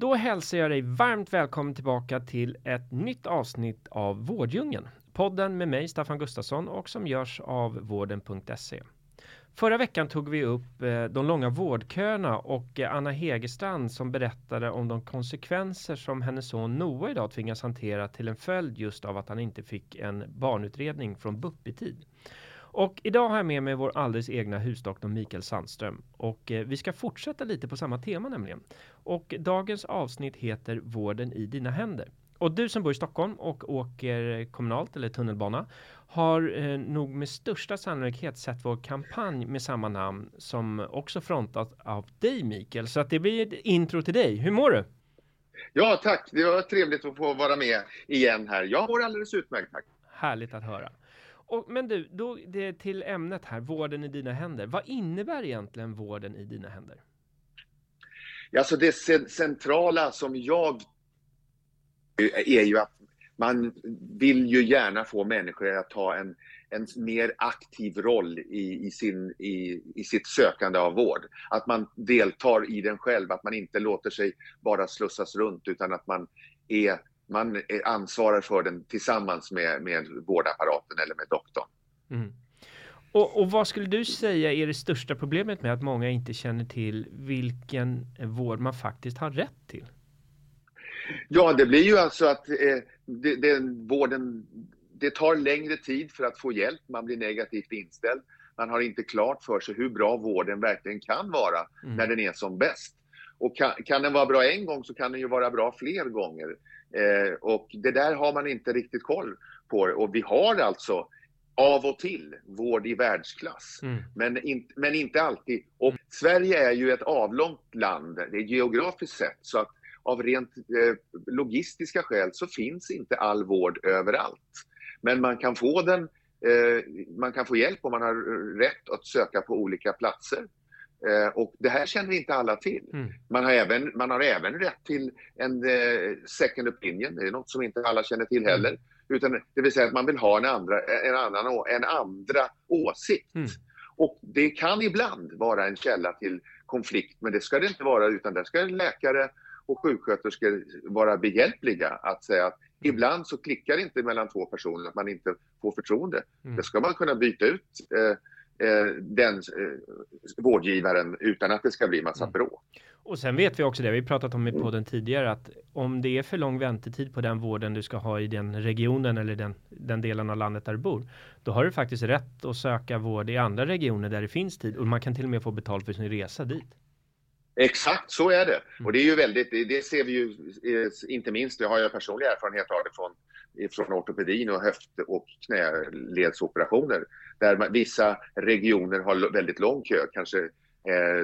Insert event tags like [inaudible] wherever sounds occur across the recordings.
Då hälsar jag dig varmt välkommen tillbaka till ett nytt avsnitt av Vårddjungeln. Podden med mig Staffan Gustafsson och som görs av vården.se. Förra veckan tog vi upp eh, de långa vårdköerna och eh, Anna Hegerstrand som berättade om de konsekvenser som hennes son Noah idag tvingas hantera till en följd just av att han inte fick en barnutredning från BUP i tid. Och idag har jag med mig vår alldeles egna husdoktor Mikael Sandström och eh, vi ska fortsätta lite på samma tema nämligen. Och dagens avsnitt heter Vården i dina händer. Och du som bor i Stockholm och åker kommunalt eller tunnelbana har eh, nog med största sannolikhet sett vår kampanj med samma namn som också frontat av dig Mikael. Så att det blir ett intro till dig. Hur mår du? Ja, tack. Det var trevligt att få vara med igen här. Jag mår alldeles utmärkt, tack. Härligt att höra. Och, men du, då det till ämnet här, vården i dina händer. Vad innebär egentligen vården i dina händer? Alltså det centrala som jag eh, är ju att man vill ju gärna få människor att ta en, en mer aktiv roll i, i, sin, i, i sitt sökande av vård. Att man deltar i den själv, att man inte låter sig bara slussas runt utan att man är man ansvarar för den tillsammans med, med vårdapparaten eller med doktorn. Mm. Och, och, vad skulle du säga är det största problemet med att många inte känner till vilken vård man faktiskt har rätt till? Ja, det blir ju alltså att eh, det, det, vården, det tar längre tid för att få hjälp, man blir negativt inställd. Man har inte klart för sig hur bra vården verkligen kan vara mm. när den är som bäst. Och kan, kan den vara bra en gång så kan den ju vara bra fler gånger. Eh, och det där har man inte riktigt koll på. Och vi har alltså av och till vård i världsklass, mm. men, in, men inte alltid. Och Sverige är ju ett avlångt land, det är geografiskt sett, så att av rent eh, logistiska skäl så finns inte all vård överallt. Men man kan få den, eh, man kan få hjälp om man har rätt att söka på olika platser. Eh, och det här känner inte alla till. Mm. Man, har även, man har även rätt till en eh, second opinion, det är något som inte alla känner till heller. Mm. Utan, det vill säga att man vill ha en andra, en annan, en andra åsikt. Mm. Och det kan ibland vara en källa till konflikt, men det ska det inte vara, utan där ska läkare och sjuksköterskor vara behjälpliga att säga att mm. ibland så klickar det inte mellan två personer, att man inte får förtroende. Mm. Det ska man kunna byta ut Eh, den eh, vårdgivaren utan att det ska bli massa mm. bråk. Och sen vet vi också det, vi pratat om i mm. podden tidigare, att om det är för lång väntetid på den vården du ska ha i den regionen eller den, den delen av landet där du bor, då har du faktiskt rätt att söka vård i andra regioner där det finns tid och man kan till och med få betalt för sin resa dit. Exakt så är det. Och det är ju väldigt, det ser vi ju inte minst, det har jag personlig erfarenhet av det från, från ortopedin och höft och knäledsoperationer där vissa regioner har väldigt lång kö, kanske eh,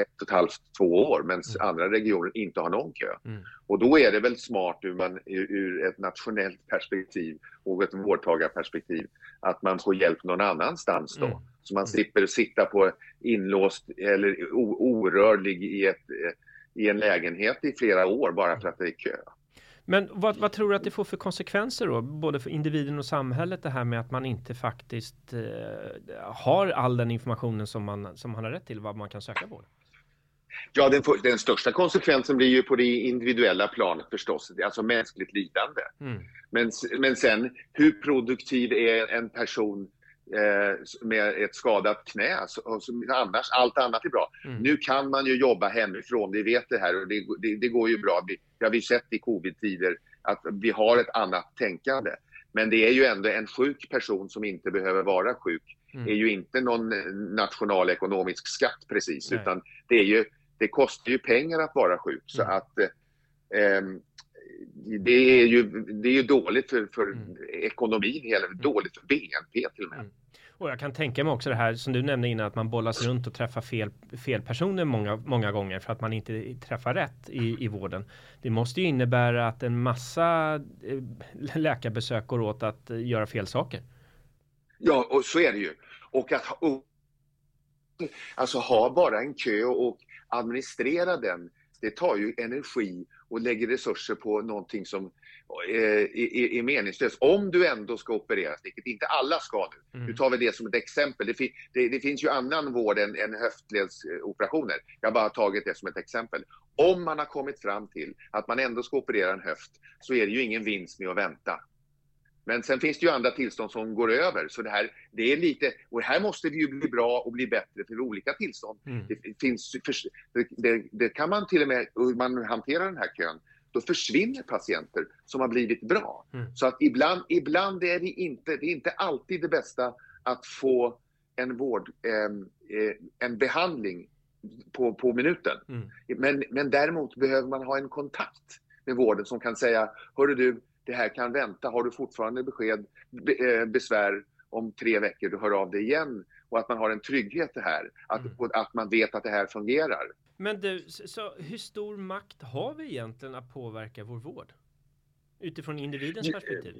ett och ett halvt, två år, medan mm. andra regioner inte har någon kö. Mm. Och då är det väl smart ur, man, ur ett nationellt perspektiv och ett vårdtagarperspektiv att man får hjälp någon annanstans då. Mm. Så man mm. slipper sitta på inlåst eller orörlig i, ett, i en lägenhet i flera år bara för att det är kö. Men vad, vad, tror du att det får för konsekvenser då? Både för individen och samhället det här med att man inte faktiskt eh, har all den informationen som man, som man har rätt till vad man kan söka på? Ja, den, den, största konsekvensen blir ju på det individuella planet förstås, alltså mänskligt lidande. Mm. Men, men sen, hur produktiv är en person med ett skadat knä. Så, annars, allt annat är bra. Mm. Nu kan man ju jobba hemifrån, vi vet det här och det, det, det går ju bra. Vi, det har vi sett i covid-tider att vi har ett annat tänkande. Men det är ju ändå en sjuk person som inte behöver vara sjuk. Mm. är ju inte någon nationalekonomisk skatt precis, Nej. utan det, är ju, det kostar ju pengar att vara sjuk. Så mm. att eh, det är ju, det är ju dåligt för, för mm. ekonomin, hela, mm. dåligt för BNP till och med. Mm. Och jag kan tänka mig också det här som du nämnde innan att man bollas runt och träffar fel, fel personer många, många gånger för att man inte träffar rätt i, i vården. Det måste ju innebära att en massa eh, läkarbesök går åt att eh, göra fel saker. Ja, och så är det ju. Och att ha, alltså ha bara en kö och administrera den, det tar ju energi och lägger resurser på någonting som är, är, är meningslöst. Om du ändå ska opereras, vilket inte alla ska nu. Mm. Nu tar vi det som ett exempel. Det, fi, det, det finns ju annan vård än, än höftledsoperationer. Jag har bara tagit det som ett exempel. Om man har kommit fram till att man ändå ska operera en höft så är det ju ingen vinst med att vänta. Men sen finns det ju andra tillstånd som går över. Så det här, det är lite, och här måste vi ju bli bra och bli bättre för olika tillstånd. Mm. Det, finns, det, det, det, kan man till och med, hur man hanterar den här kön, då försvinner patienter som har blivit bra. Mm. Så att ibland, ibland är det inte, det är inte alltid det bästa att få en vård, eh, en behandling på, på minuten. Mm. Men, men däremot behöver man ha en kontakt med vården som kan säga, hörru du, det här kan vänta, har du fortfarande besked, be, eh, besvär om tre veckor, du hör av dig igen. Och att man har en trygghet det här, att, mm. att man vet att det här fungerar. Men du, så hur stor makt har vi egentligen att påverka vår vård? Utifrån individens perspektiv?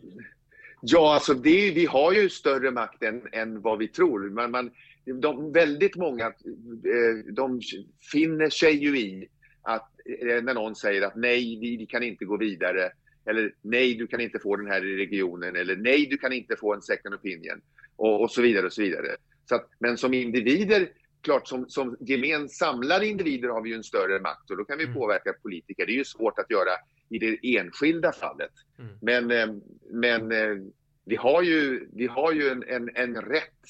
Ja, alltså det, vi har ju större makt än, än vad vi tror. Men man, de, väldigt många eh, de finner sig ju i att eh, när någon säger att nej, vi, vi kan inte gå vidare. Eller nej, du kan inte få den här i regionen. Eller nej, du kan inte få en second opinion. Och, och så vidare och så vidare. Så att, men som individer klart som, som gemen samlade individer har vi ju en större makt och då kan vi mm. påverka politiker. Det är ju svårt att göra i det enskilda fallet. Mm. Men, eh, men eh, vi har ju, vi har ju en, en, en rätt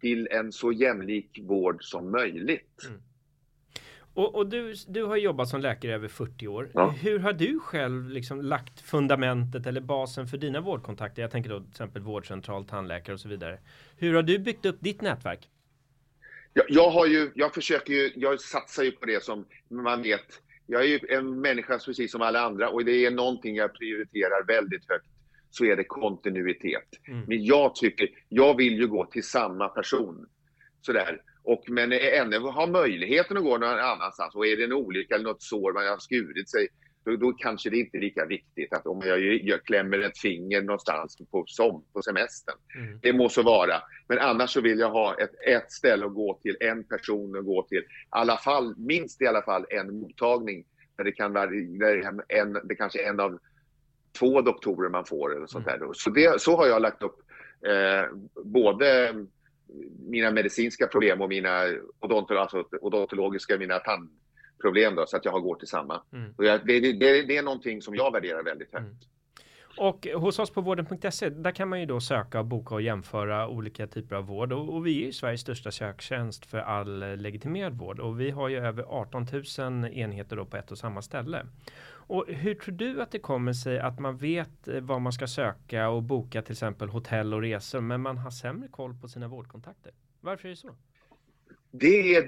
till en så jämlik vård som möjligt. Mm. Och, och, du, du har jobbat som läkare i över 40 år. Ja. Hur har du själv liksom lagt fundamentet eller basen för dina vårdkontakter? Jag tänker då till exempel vårdcentral, tandläkare och så vidare. Hur har du byggt upp ditt nätverk? Jag, jag, har ju, jag försöker ju, jag satsar ju på det som man vet. Jag är ju en människa precis som alla andra och det är någonting jag prioriterar väldigt högt så är det kontinuitet. Mm. Men jag tycker, jag vill ju gå till samma person. Sådär. Och, men ännu ha möjligheten att gå någon annanstans och är det en olycka eller något sår, man har skurit sig, då, då kanske det inte är lika viktigt att om jag, jag klämmer ett finger någonstans på, som, på semestern. Mm. Det må så vara. Men annars så vill jag ha ett, ett ställe att gå till, en person att gå till. I alla fall, minst i alla fall en mottagning. Där det kan vara en, det kanske är en av två doktorer man får eller sånt mm. där. Så, det, så har jag lagt upp eh, både mina medicinska problem och mina odontolo alltså odontologiska, mina tand problem då, så att jag går till samma. Mm. Och jag, det, det, det, är någonting som jag värderar väldigt högt. Mm. Och hos oss på vården.se, där kan man ju då söka, boka och jämföra olika typer av vård. Och, och, vi är ju Sveriges största söktjänst för all legitimerad vård. Och vi har ju över 18 000 enheter då på ett och samma ställe. Och hur tror du att det kommer sig att man vet eh, vad man ska söka och boka till exempel hotell och resor, men man har sämre koll på sina vårdkontakter? Varför är det så? Det,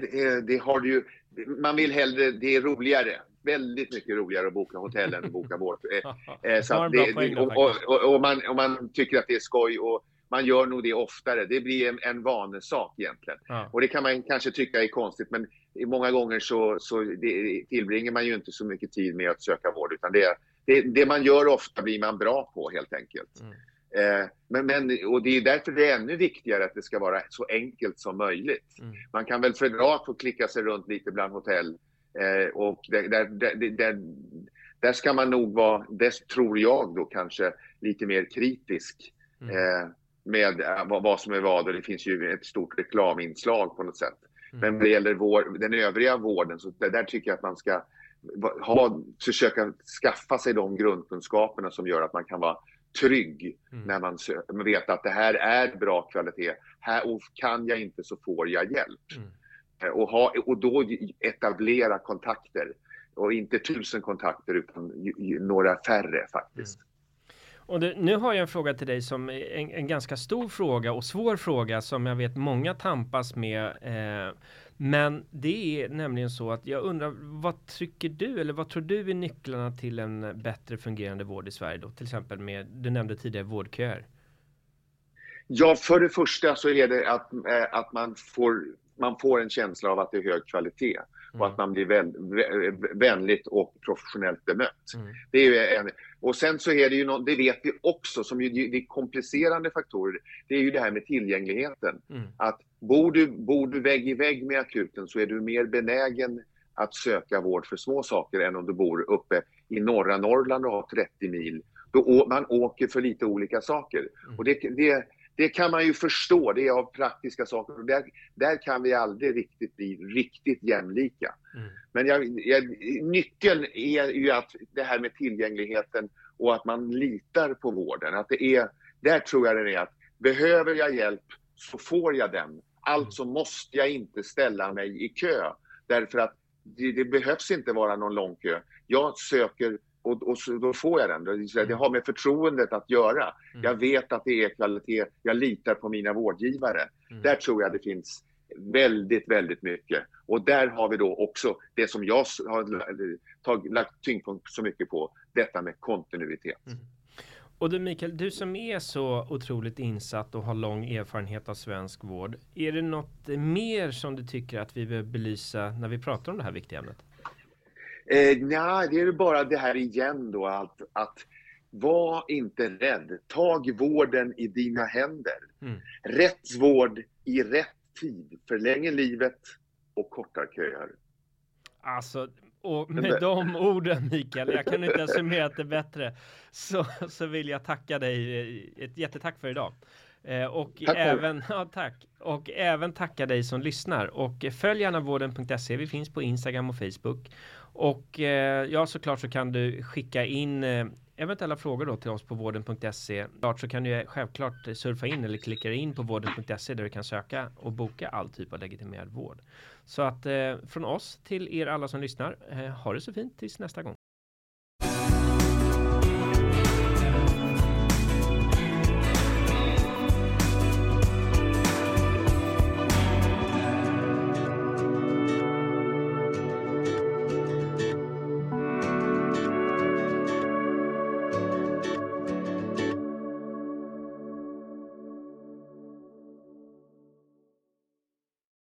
det har du ju, man vill hellre, det är roligare. Väldigt mycket roligare att boka hotell än att boka vård. [laughs] Eh, eh, så det, och, och, och, och, man, och man tycker att det är skoj och man gör nog det oftare. Det blir en, en vanesak egentligen. Ja. Och det kan man kanske tycka är konstigt, men många gånger så, så det, tillbringar man ju inte så mycket tid med att söka vård, utan det, det, det man gör ofta blir man bra på helt enkelt. Mm. Eh, men, men, och det är därför det är ännu viktigare att det ska vara så enkelt som möjligt. Mm. Man kan väl fördra att få klicka sig runt lite bland hotell eh, och där, där, där, där, där ska man nog vara, det tror jag då kanske, lite mer kritisk mm. eh, med eh, vad, vad, som är vad och det finns ju ett stort reklaminslag på något sätt. Mm. Men när det gäller vår, den övriga vården så där, där tycker jag att man ska ha, försöka skaffa sig de grundkunskaperna som gör att man kan vara trygg mm. när man, man vet att det här är bra kvalitet. Här, och kan jag inte så får jag hjälp. Mm. Eh, och, ha, och då etablera kontakter. Och inte tusen kontakter utan några färre faktiskt. Mm. Och det, nu har jag en fråga till dig som är en, en, ganska stor fråga och svår fråga som jag vet många tampas med. Eh, men det är nämligen så att jag undrar vad tycker du eller vad tror du är nycklarna till en bättre fungerande vård i Sverige då? Till exempel med, du nämnde tidigare vårdköer. Ja, för det första så är det att, eh, att man, får, man får en känsla av att det är hög kvalitet och Mm. att man blir vän, vä- vänligt och professionellt bemött. Mm. Det är en, och sen så är det ju något, det vet vi också, som ju, det är komplicerande faktorer, det är ju det här med tillgängligheten. Mm. Att bor du, bor du vägg i vägg med akuten så är du mer benägen att söka vård för små saker än om du bor uppe i norra Norrland och har 30 mil. Då man åker för lite olika saker. Mm. Och det, det, det kan man ju förstå, det är av praktiska saker. Och där, där kan vi aldrig riktigt bli riktigt jämlika. Mm. Men jag, jag, nyckeln är ju att det här med tillgängligheten och att man litar på vården. Att det är, där tror jag det är att behöver jag hjälp så får jag den. Alltså måste jag inte ställa mig i kö. Därför att det, det behövs inte vara någon lång kö. Jag söker och, och så, då får jag den. Det, det har med förtroendet att göra. Mm. Jag vet att det är kvalitet. Jag litar på mina vårdgivare. Mm. Där tror jag det finns väldigt, väldigt mycket. Och där har vi då också det som jag har tag, lagt tyngdpunkt så mycket på, detta med kontinuitet. Mm. Och du Mikael, du som är så otroligt insatt och har lång erfarenhet av svensk vård. Är det något mer som du tycker att vi behöver belysa när vi pratar om det här viktiga ämnet? Eh, nej, det är bara det här igen då att, att var inte rädd. Tag vården i dina händer. Mm. Rätt vård i rätt tid förlänger livet och kortar köer. Alltså, och med de orden Mikael, jag kan inte ha summerat det bättre, så, så vill jag tacka dig, eh, ett jättetack för idag. Eh, och Tack även, [laughs] ja, tack. Och även tacka dig som lyssnar. Och följ gärna vården.se, vi finns på Instagram och Facebook. Och eh, ja, såklart så kan du skicka in eh, eventuella frågor då till oss på vården.se. Klart så kan du eh, självklart surfa in eller klicka in på vården.se där du kan söka och boka all typ av legitimerad vård. Så att eh, från oss till er alla som lyssnar, eh, ha det så fint tills nästa gång.